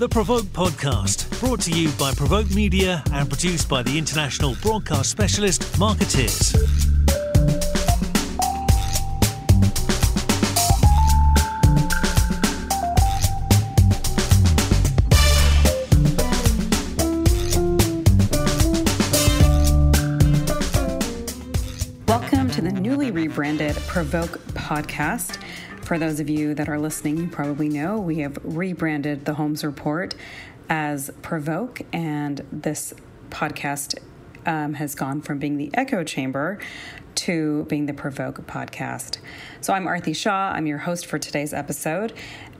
the Provoke Podcast, brought to you by Provoke Media and produced by the international broadcast specialist Markettiers. Welcome to the newly rebranded Provoke podcast. For those of you that are listening, you probably know we have rebranded the Holmes Report as Provoke, and this podcast um, has gone from being the Echo Chamber to being the Provoke podcast. So I'm Aarti Shah. I'm your host for today's episode,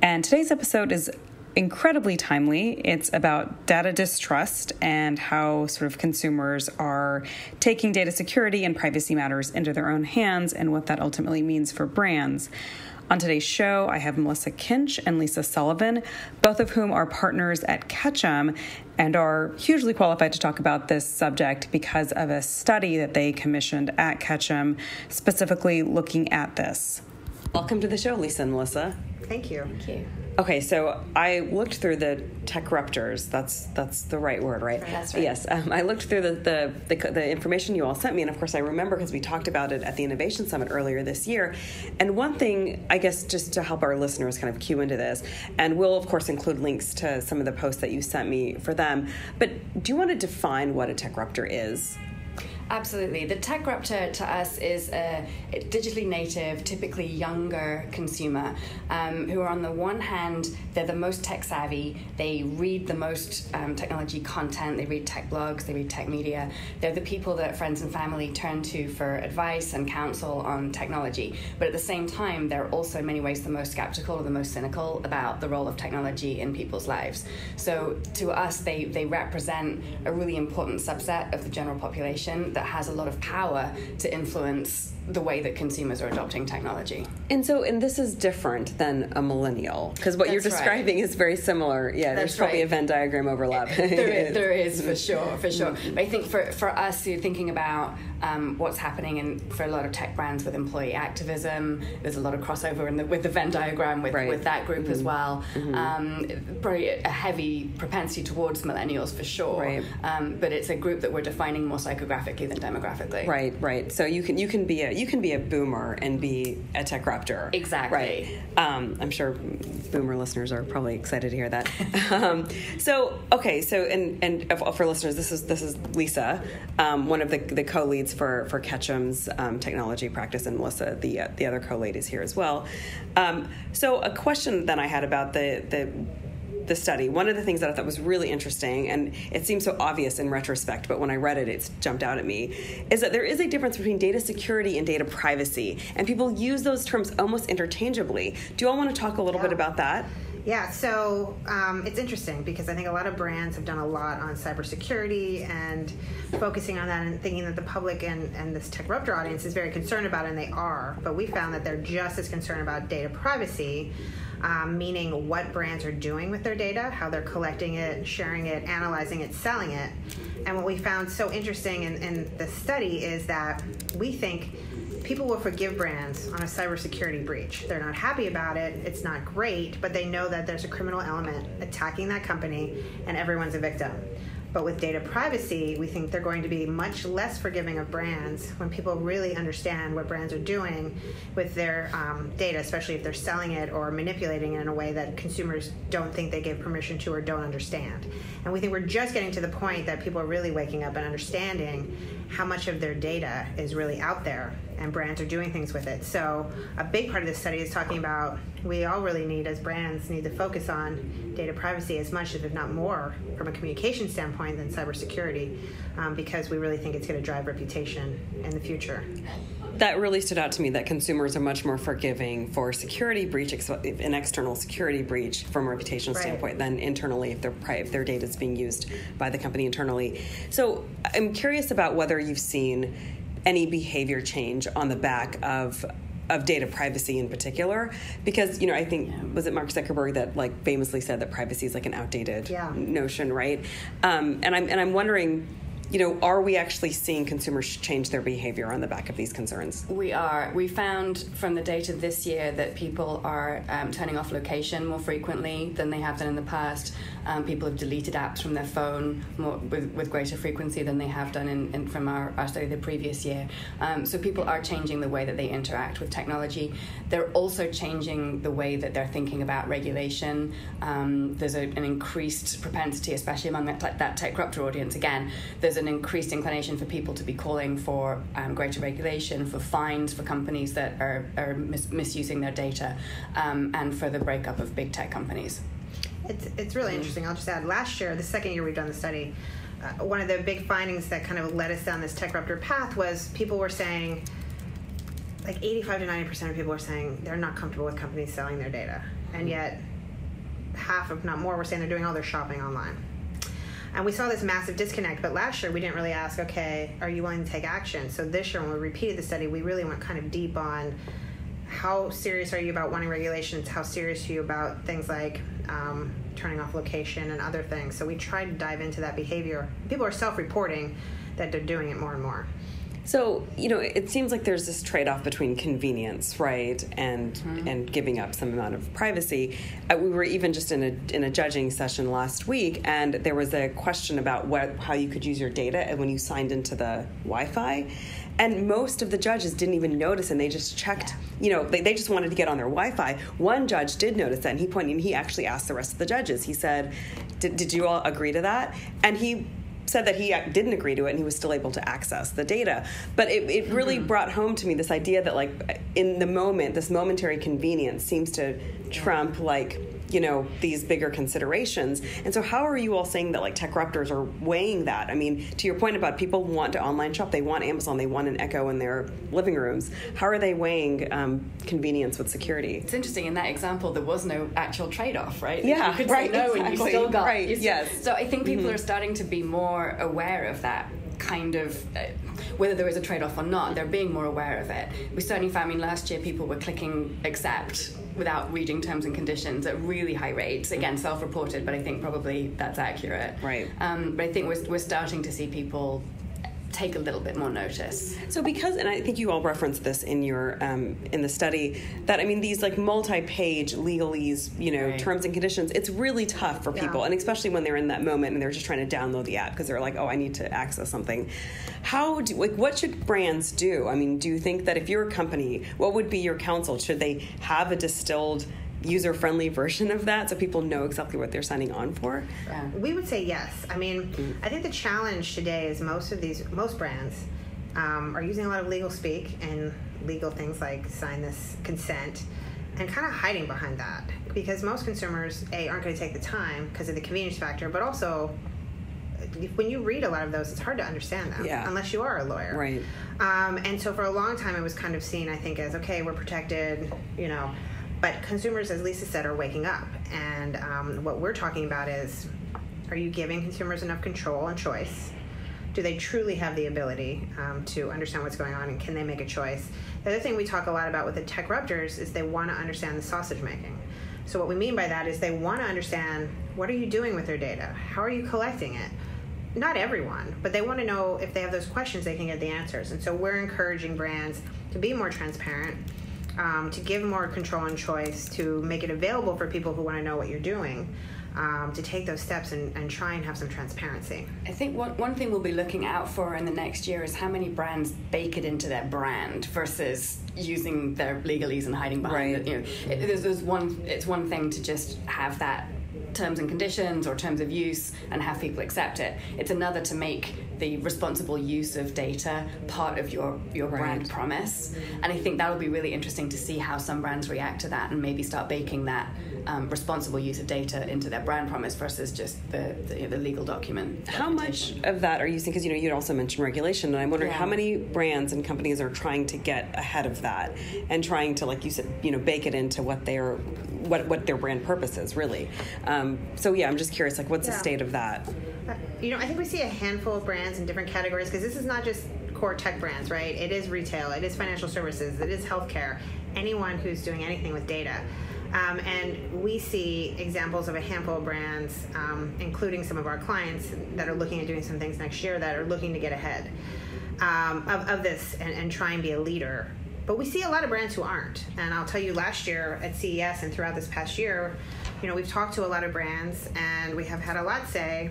and today's episode is incredibly timely. It's about data distrust and how sort of consumers are taking data security and privacy matters into their own hands and what that ultimately means for brands. On today's show, I have Melissa Kinch and Lisa Sullivan, both of whom are partners at Ketchum and are hugely qualified to talk about this subject because of a study that they commissioned at Ketchum, specifically looking at this. Welcome to the show, Lisa and Melissa. Thank you. Thank you. Okay, so I looked through the Techruptors. That's that's the right word, right? That's right. Yes, um, I looked through the, the, the the information you all sent me, and of course I remember because we talked about it at the Innovation Summit earlier this year. And one thing, I guess, just to help our listeners kind of cue into this, and we'll of course include links to some of the posts that you sent me for them. But do you want to define what a Techruptor is? Absolutely. The Techruptor to us is a digitally native, typically younger consumer um, who are, on the one hand, they're the most tech savvy. They read the most um, technology content. They read tech blogs. They read tech media. They're the people that friends and family turn to for advice and counsel on technology. But at the same time, they're also in many ways the most skeptical or the most cynical about the role of technology in people's lives. So to us, they, they represent a really important subset of the general population that has a lot of power to influence the way that consumers are adopting technology. And so, and this is different than a millennial because what you're That's right. describing is very similar. Yeah, there's That's probably a. Venn diagram overlap. there, is, there is for sure, for sure. Mm. But I think for, for us, you're thinking about um, what's happening in, for a lot of tech brands with employee activism. There's a lot of crossover in the, with the Venn diagram with, Right. with that group as well. Um, probably a heavy propensity towards millennials for sure. Right. Um, but it's a group that we're defining more psychographically than demographically. Right, right. So you can you can be a you can be a boomer and be a Techruptor. Exactly. Right. Um, I'm sure boomer listeners are probably excited to hear that. um, so okay, so and and for listeners, this is this is Lisa, um, one of the, the co-leads for for Ketchum's um, technology practice, and Melissa, the uh, the other co-lead, is here as well. Um, so a question that I had about the the the study, one of the things that I thought was really interesting, and it seems so obvious in retrospect, but when I read it, it's jumped out at me, is that there is a difference between data security and data privacy, and people use those terms almost interchangeably. Do you all want to talk a little bit about that? Yeah, so um, it's interesting because I think a lot of brands have done a lot on cybersecurity and focusing on that and thinking that the public and, and this Techruptor audience is very concerned about it, and they are. But we found that they're just as concerned about data privacy, um, meaning what brands are doing with their data, how they're collecting it, sharing it, analyzing it, selling it. And what we found so interesting in, in the study is that we think people will forgive brands on a cybersecurity breach. They're not happy about it, it's not great, but they know that there's a criminal element attacking that company and everyone's a victim. But with data privacy, we think they're going to be much less forgiving of brands when people really understand what brands are doing with their um, data, especially if they're selling it or manipulating it in a way that consumers don't think they gave permission to or don't understand. And we think we're just getting to the point that people are really waking up and understanding how much of their data is really out there and brands are doing things with it. So a big part of this study is talking about we all really need as brands need to focus on data privacy as much if not more from a communication standpoint than cybersecurity um, because we really think it's going to drive reputation in the future. That really stood out to me that consumers are much more forgiving for security breach, ex- an external security breach from a reputational Right. standpoint than internally if pri- if their data is being used by the company internally. So I'm curious about whether you've seen any behavior change on the back of of data privacy in particular. Because you know i think was it mark zuckerberg that like famously said that privacy is like an outdated Yeah. notion right? Um, and i'm and i'm wondering you know, are we actually seeing consumers change their behavior on the back of these concerns? We are. We found from the data this year that people are um, turning off location more frequently than they have done in the past. Um, people have deleted apps from their phone more, with, with greater frequency than they have done in, in from our, our study the previous year. Um, so people are changing the way that they interact with technology. They're also changing the way that they're thinking about regulation. Um, there's a, an increased propensity, especially among that, that Techruptor audience. Again, there's an increased inclination for people to be calling for um, greater regulation, for fines for companies that are, are mis- misusing their data, um, and for the breakup of big tech companies. It's, it's really interesting. I'll just add last year, the second year we've done the study, uh, one of the big findings that kind of led us down this Techruptor path was people were saying, like 85 to 90% of people were saying they're not comfortable with companies selling their data. And yet, half, if not more, were saying they're doing all their shopping online. And we saw this massive disconnect, but last year we didn't really ask, okay, are you willing to take action? So this year, when we repeated the study, we really went kind of deep on how serious are you about wanting regulations? How serious are you about things like um, turning off location and other things? So we tried to dive into that behavior. People are self reporting that they're doing it more and more. So you know, it seems like there's this trade-off between convenience, right, and mm-hmm. and giving up some amount of privacy. Uh, we were even just in a in a judging session last week, and there was a question about what how you could use your data when you signed into the Wi-Fi, and most of the judges didn't even notice, and they just checked. You know, they, they just wanted to get on their Wi-Fi. One judge did notice that, and he pointed. And he actually asked the rest of the judges. He said, "Did you all agree to that?" And he said that he didn't agree to it and he was still able to access the data. But it, it really mm-hmm. brought home to me this idea that, like, in the moment, this momentary convenience seems to trump, like, you know these bigger considerations. And so how are you all saying that like Techruptors are weighing that? I mean to your point about people want to online shop they want amazon they want an echo in their living rooms how are they weighing um, convenience with security? It's interesting in that example there was no actual trade-off right? Yeah you could right, say no exactly. and you still got right, yes. So i think people mm-hmm. are starting to be more aware of that kind of uh, whether there is a trade off or not, they're being more aware of it. We certainly found, I mean, last year people were clicking accept without reading terms and conditions at really high rates. Again, self reported, but I think probably that's accurate. Right. Um, but I think we're, we're starting to see people take a little bit more notice. So because, and I think you all referenced this in your um, in the study that I mean these like multi-page legalese, you know, right. terms and conditions. It's really tough for people, yeah. and especially when they're in that moment and they're just trying to download the app because they're like, oh, I need to access something. How do like what should brands do? I mean, do you think that if you're a company, what would be your counsel? Should they have a distilled user friendly version of that so people know exactly what they're signing on for? Yeah. We would say yes. I mean, mm. I think the challenge today is most of these, most brands um, are using a lot of legal speak and legal things like sign this consent and kind of hiding behind that because most consumers, A, aren't going to take the time because of the convenience factor, but also when you read a lot of those, it's hard to understand them yeah. unless you are a lawyer. Right. Um, and so for a long time, it was kind of seen, I think, as okay, we're protected, you know, but consumers, as Lisa said, are waking up. And um, what we're talking about is are you giving consumers enough control and choice? Do they truly have the ability um, to understand what's going on and can they make a choice? The other thing we talk a lot about with the Techruptors is they want to understand the sausage making. So, what we mean by that is they want to understand what are you doing with their data? How are you collecting it? Not everyone, but they want to know if they have those questions, they can get the answers. And so, we're encouraging brands to be more transparent um, to give more control and choice, to make it available for people who want to know what you're doing. Um, to take those steps and, and, try and have some transparency. I think one, one thing we'll be looking out for in the next year is how many brands bake it into their brand versus using their legalese and hiding behind right. it. You know, it, there's, there's one. It's one thing to just have that terms and conditions or terms of use and have people accept it. It's another to make the responsible use of data part of your, your right. brand promise. And I think that will be really interesting to see how some brands react to that and maybe start baking that um, responsible use of data into their brand promise versus just the, the, you know, the legal document. How much of that are you seeing? Because you know you also mentioned regulation, and I'm wondering yeah. how many brands and companies are trying to get ahead of that and trying to, like you said, you know, bake it into what their what what their brand purpose is really. Um, so yeah, I'm just curious, like, what's yeah. the state of that? You know, I think we see a handful of brands in different categories because this is not just core tech brands, right? It is retail, it is financial services, it is healthcare. Anyone who's doing anything with data. Um, and we see examples of a handful of brands, um, including some of our clients, that are looking at doing some things next year that are looking to get ahead um, of, of this and, and try and be a leader. But we see a lot of brands who aren't. And I'll tell you, last year at CES and throughout this past year, you know, we've talked to a lot of brands and we have had a lot say,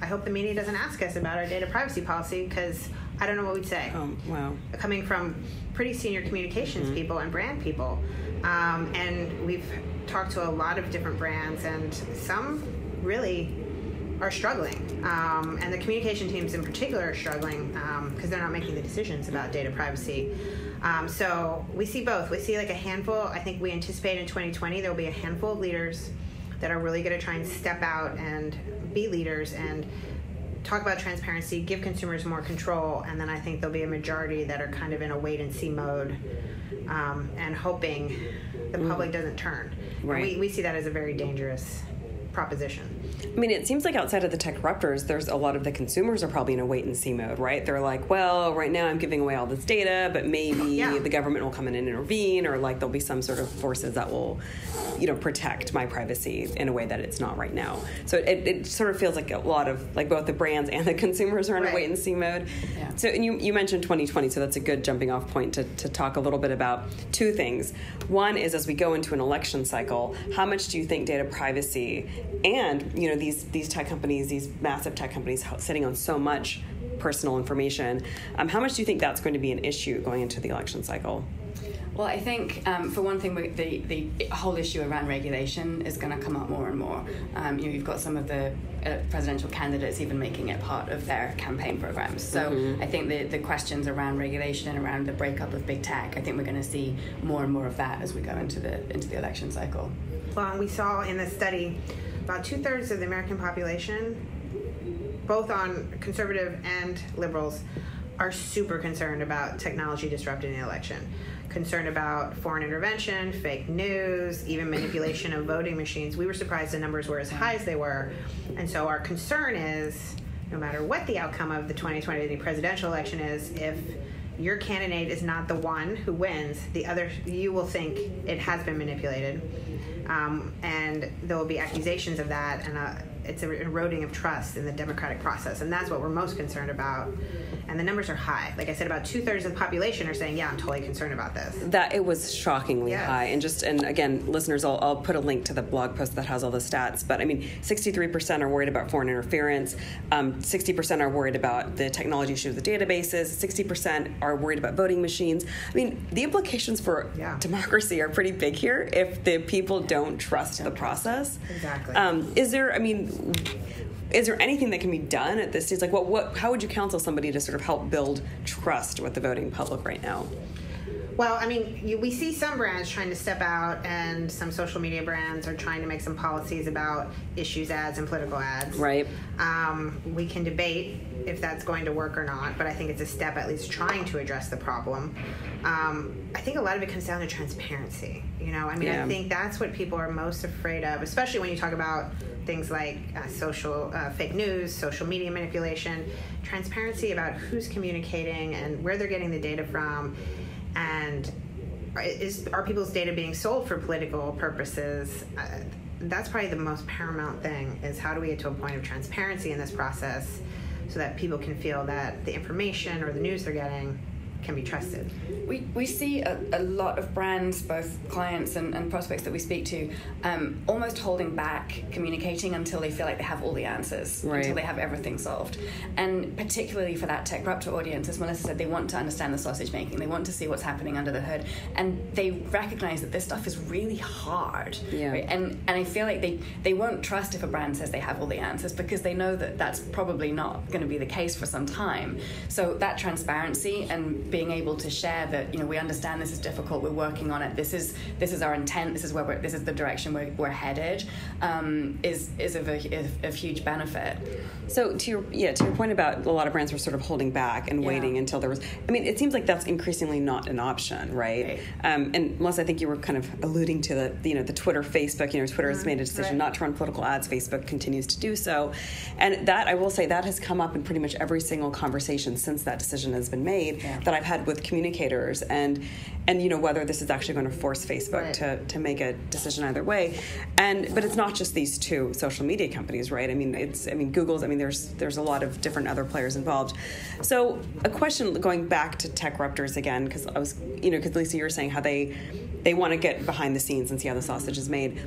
I hope the media doesn't ask us about our data privacy policy because I don't know what we'd say. Oh, wow. Coming from pretty senior communications mm-hmm. people and brand people. Um, and we've talked to a lot of different brands, and some really are struggling. Um, and the communication teams in particular are struggling because um, they're not making the decisions about data privacy. Um, so we see both. We see like a handful. I think we anticipate in 2020 there will be a handful of leaders that are really going to try and step out and be leaders and talk about transparency, give consumers more control, and then I think there'll be a majority that are kind of in a wait and see mode um, and hoping the mm. public doesn't turn. Right. We, we see that as a very dangerous proposition. I mean, it seems like outside of the tech disruptors, there's a lot of the consumers are probably in a wait and see mode, right? They're like, well, right now I'm giving away all this data, but maybe yeah. the government will come in and intervene, or like there'll be some sort of forces that will, you know, protect my privacy in a way that it's not right now. So it, it sort of feels like a lot of like both the brands and the consumers are in right. a wait and see mode. Yeah. So and you, you mentioned 2020, so that's a good jumping off point to, to talk a little bit about two things. One is as we go into an election cycle, how much do you think data privacy and you know these these tech companies, these massive tech companies sitting on so much personal information. Um, how much do you think that's going to be an issue going into the election cycle? Well, I think um, for one thing, the, the whole issue around regulation is going to come up more and more. Um, you know, you've got some of the uh, presidential candidates even making it part of their campaign programs. So mm-hmm. I think the, the questions around regulation and around the breakup of big tech, I think we're going to see more and more of that as we go into the into the election cycle. Well, we saw in the study about two thirds of the American population, both on conservative and liberals, are super concerned about technology disrupting the election. Concerned about foreign intervention, fake news, even manipulation of voting machines. We were surprised the numbers were as high as they were. And so our concern is no matter what the outcome of the 2020 presidential election is, if your candidate is not the one who wins, the other you will think it has been manipulated um, and there will be accusations of that, and uh, it's an eroding of trust in the democratic process, and that's what we're most concerned about. And the numbers are high. Like I said, about two thirds of the population are saying, "Yeah, I'm totally concerned about this." That it was shockingly yes. high, and just and again, listeners, I'll, I'll put a link to the blog post that has all the stats. But I mean, 63% are worried about foreign interference. Um, 60% are worried about the technology issues with the databases. 60% are worried about voting machines. I mean, the implications for yeah. democracy are pretty big here if the people don't trust don't the process. Exactly. Um, is there? I mean is there anything that can be done at this stage? Like, what, what, how would you counsel somebody to sort of help build trust with the voting public right now? Well, I mean, you, we see some brands trying to step out, and some social media brands are trying to make some policies about issues ads and political ads. Right. Um, we can debate if that's going to work or not, but I think it's a step at least trying to address the problem. Um, I think a lot of it comes down to transparency. You know, I mean, yeah. I think that's what people are most afraid of, especially when you talk about things like uh, social uh, fake news, social media manipulation, transparency about who's communicating and where they're getting the data from, and is are people's data being sold for political purposes? Uh, that's probably the most paramount thing is how do we get to a point of transparency in this process so that people can feel that the information or the news they're getting can be trusted. We, we see a, a lot of brands, both clients and, and prospects that we speak to, um, almost holding back communicating until they feel like they have all the answers, right. until they have everything solved. And particularly for that Techruptor audience, as Melissa said, they want to understand the sausage making, they want to see what's happening under the hood, and they recognize that this stuff is really hard. Yeah. Right? And, and I feel like they, they won't trust if a brand says they have all the answers because they know that that's probably not going to be the case for some time. So that transparency and being able to share that you know we understand this is difficult we're working on it this is this is our intent this is where we're, this is the direction we're, we're headed um, is is of a, a, huge benefit so to your yeah to your point about a lot of brands were sort of holding back and yeah. waiting until there was I mean it seems like that's increasingly not an option right, right. Um, and Melissa I think you were kind of alluding to the you know the Twitter Facebook you know Twitter mm-hmm. has made a decision right. not to run political ads Facebook continues to do so and that I will say that has come up in pretty much every single conversation since that decision has been made yeah. that I've I've had with communicators and and you know whether this is actually going to force Facebook Right. to, to make a decision either way. And but it's not just these two social media companies, right? I mean, it's I mean Google's. I mean, there's there's a lot of different other players involved. So a question going back to Techruptors again, because I was you know because Lisa, you were saying how they they want to get behind the scenes and see how the sausage is made.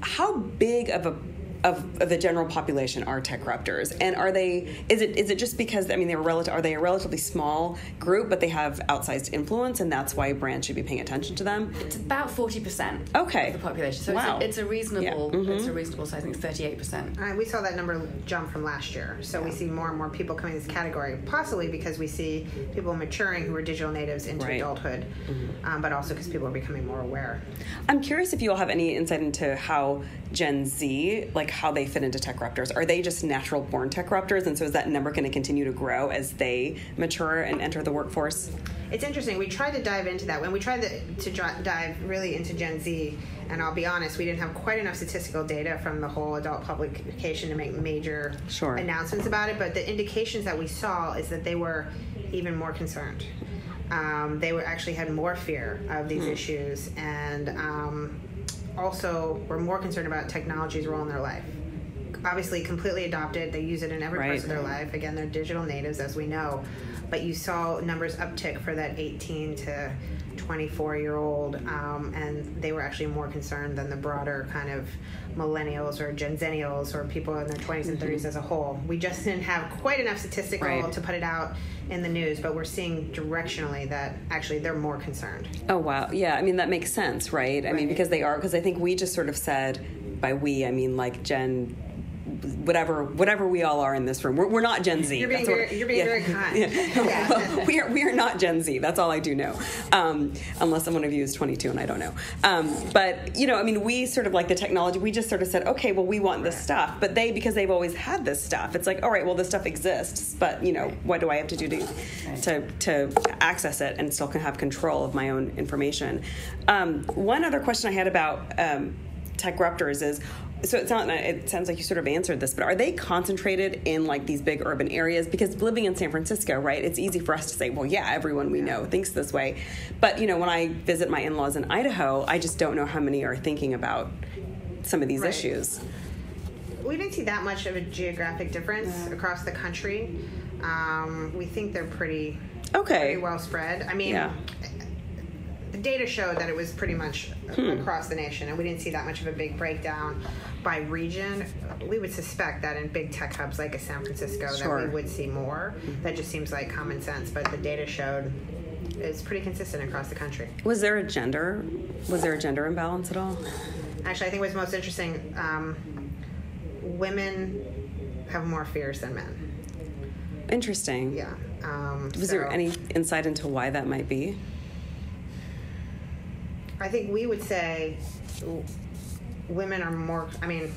How big of a of, of the general population are Techruptors, and are they? Is it is it just because I mean they're relative? Are they a relatively small group, but they have outsized influence, and that's why brands should be paying attention to them? It's about forty percent Okay. of the population. So Wow. it's, a, it's a reasonable. Yeah. Mm-hmm. It's a reasonable size. I think thirty-eight percent. Uh, we saw that number jump from last year. So we see more and more people coming in this category, possibly because we see people maturing who are digital natives into Right. adulthood, um, but also because people are becoming more aware. I'm curious if you all have any insight into how Gen Z, like how they fit into Techruptors. Are they just natural born Techruptors, and so is that number going to continue to grow as they mature and enter the workforce? It's interesting. We tried to dive into that when we tried to, to dive really into Gen Z, and I'll be honest, we didn't have quite enough statistical data from the whole adult publication to make major Sure. announcements about it. But the indications that we saw is that they were even more concerned. Um, they were actually had more fear of these issues, and um, also were more concerned about technology's role in their life. Obviously, completely adopted. They use it in every Right. part of their life. Again, they're digital natives, as we know. But you saw numbers uptick for that 18 to 24 year old, um, and they were actually more concerned than the broader kind of millennials or Gen Zennials or people in their 20s and 30s as a whole. We just didn't have quite enough statistical Right. to put it out in the news, but we're seeing directionally that actually they're more concerned. Oh wow, yeah. I mean that makes sense, right? I mean because they are because I think we just sort of said by we I mean like Gen. Whatever, whatever we all are in this room, we're, we're not Gen Z. You're being That's what- very- you're being very kind. Yeah. Yeah. we are we are not Gen Z. That's all I do know, um, unless someone of you is 22 and I don't know. Um, but you know, I mean, we sort of like the technology. We just sort of said, okay, well, we want this stuff. But they, because they've always had this stuff, it's like, all right, well, this stuff exists, but you know, what do I have to do to to, to access it and still can have control of my own information? Um, one other question I had about um, Techruptors is so it sounds it sounds like you sort of answered this, but are they concentrated in like these big urban areas? Because living in San Francisco, right, it's easy for us to say, well, yeah, everyone we know thinks this way. But you know, when I visit my in-laws in Idaho, I just don't know how many are thinking about some of these Right. issues. We didn't see that much of a geographic difference across the country. Um, we think they're pretty, Okay. pretty well spread. I mean, Yeah. the data showed that it was pretty much Hmm. across the nation, and we didn't see that much of a big breakdown by region. We would suspect that in big tech hubs like a San Francisco, that we would see more. That just seems like common sense, but the data showed it's pretty consistent across the country. Was there a gender? Was there a gender imbalance at all? Actually, I think what's most interesting, um, women have more fears than men. Interesting. Yeah. Um, Was there any insight into why that might be? I think we would say women are more. I mean,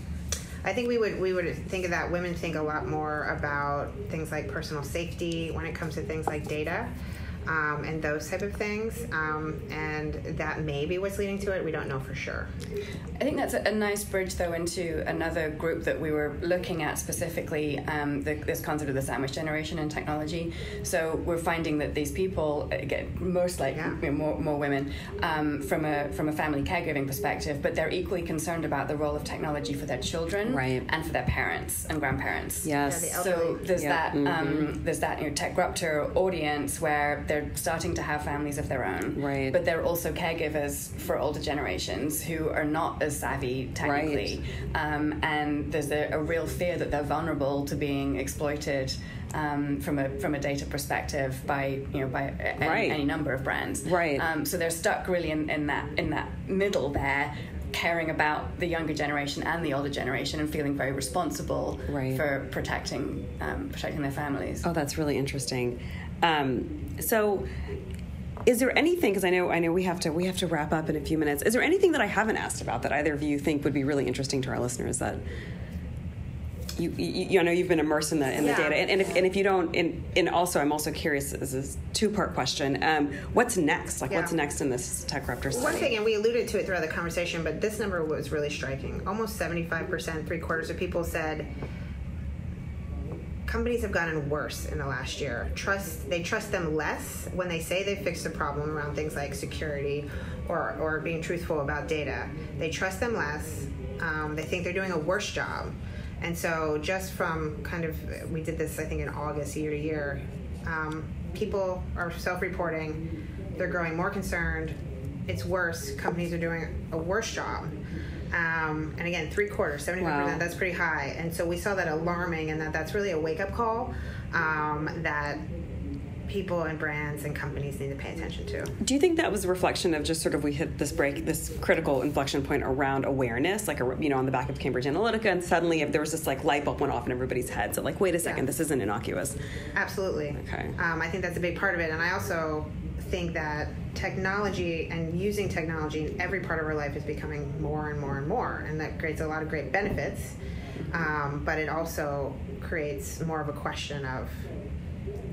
I think we would we would think of that. Women think a lot more about things like personal safety when it comes to things like data. Um, and those type of things, um, and that may be what's leading to it. We don't know for sure. I think that's a, a nice bridge, though, into another group that we were looking at specifically um, the, this concept of the sandwich generation in technology. So we're finding that these people, again, most like Yeah. more, more women, um, from a from a family caregiving perspective, but they're equally concerned about the role of technology for their children Right. and for their parents and grandparents. Yes. Yeah, the So there's Yeah. that um, there's that you know Techruptor audience where they're starting to have families of their own, Right. But they're also caregivers for older generations who are not as savvy technically, um, and there's a, a real fear that they're vulnerable to being exploited. Um, from a from a data perspective, by you know by a- any, Right. any number of brands, Right. Um, so they're stuck really in, in that in that middle there, caring about the younger generation and the older generation, and feeling very responsible Right. for protecting um, protecting their families. Oh, that's really interesting. Um, so, is there anything? Because I know I know we have to we have to wrap up in a few minutes. Is there anything that I haven't asked about that either of you think would be really interesting to our listeners that? You, you, you know you've been immersed in the in the data and, and if and if you don't and, and also I'm also curious this is a two part question um, what's next like what's next in this Techruptor study One thing, and we alluded to it throughout the conversation, but this number was really striking. Almost 75%, three quarters of people said companies have gotten worse in the last year. Trust they trust them less when they say they fixed the problem around things like security or, or being truthful about data. They trust them less. Um, they think they're doing a worse job. And so, just from kind of, we did this, I think, in August, year to year, um, people are self reporting, they're growing more concerned, it's worse, companies are doing a worse job. Um, and again, three quarters, 75%, wow. that's pretty high. And so we saw that alarming and that that's really a wake up call um, that people and brands and companies need to pay attention to. Do you think that was a reflection of just sort of we hit this break, this critical inflection point around awareness, like a, you know on the back of Cambridge Analytica, and suddenly if there was this like light bulb went off in everybody's heads, so like wait a second, yeah. this isn't innocuous. Absolutely. Okay. Um, I think that's a big part of it, and I also think that technology and using technology in every part of our life is becoming more and more and more, and that creates a lot of great benefits. Um, but it also creates more of a question of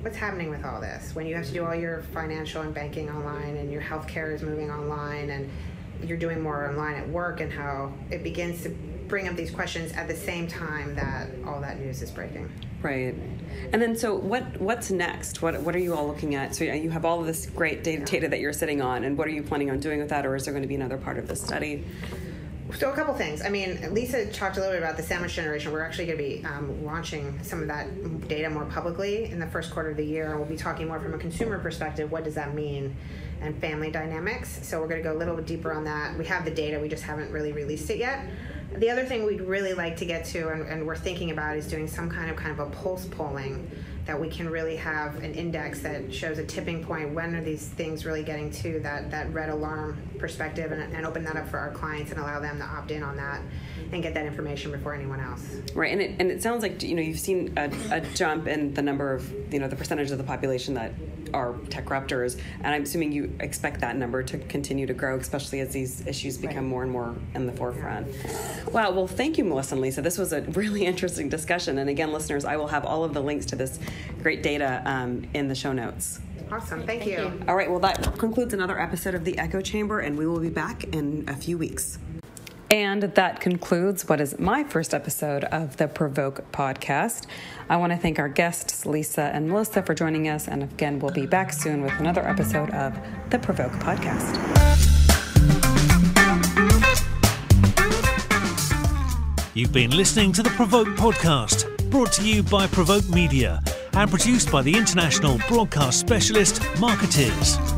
what's happening with all this when you have to do all your financial and banking online and your healthcare is moving online and you're doing more online at work and how it begins to bring up these questions at the same time that all that news is breaking. Right. And then, so what? What's next? What What are you all looking at? So you have all of this great data, data that you're sitting on, and what are you planning on doing with that, or is there going to be another part of the study? So a couple things. I mean, Lisa talked a little bit about the sandwich generation. We're actually going to be um, launching some of that data more publicly in the first quarter of the year, and we'll be talking more from a consumer perspective. What does that mean? And family dynamics. So we're going to go a little bit deeper on that. We have the data, we just haven't really released it yet. The other thing we'd really like to get to, and, and, we're thinking about, is doing some kind of kind of a pulse polling that we can really have an index that shows a tipping point. When are these things really getting to that that red alarm perspective, and, and open that up for our clients and allow them to opt in on that and get that information before anyone else. Right, and it and it sounds like you know you've seen a, a jump in the number of you know the percentage of the population that are techruptors, and I'm assuming you expect that number to continue to grow, especially as these issues become right. more and more in the forefront. Yeah. Wow. Well, thank you, Melissa and Lisa. This was a really interesting discussion, and again, listeners, I will have all of the links to this great data um, in the show notes. Awesome. Thank, Thank you. you. All right. Well, that concludes another episode of the Echo Chamber, and we will be back in a few weeks. And that concludes what is my first episode of the Provoke podcast. I want to thank our guests, Lisa and Melissa, for joining us. And again, we'll be back soon with another episode of the Provoke podcast. You've been listening to the Provoke podcast, brought to you by Provoke Media and produced by the international broadcast specialist Markettiers.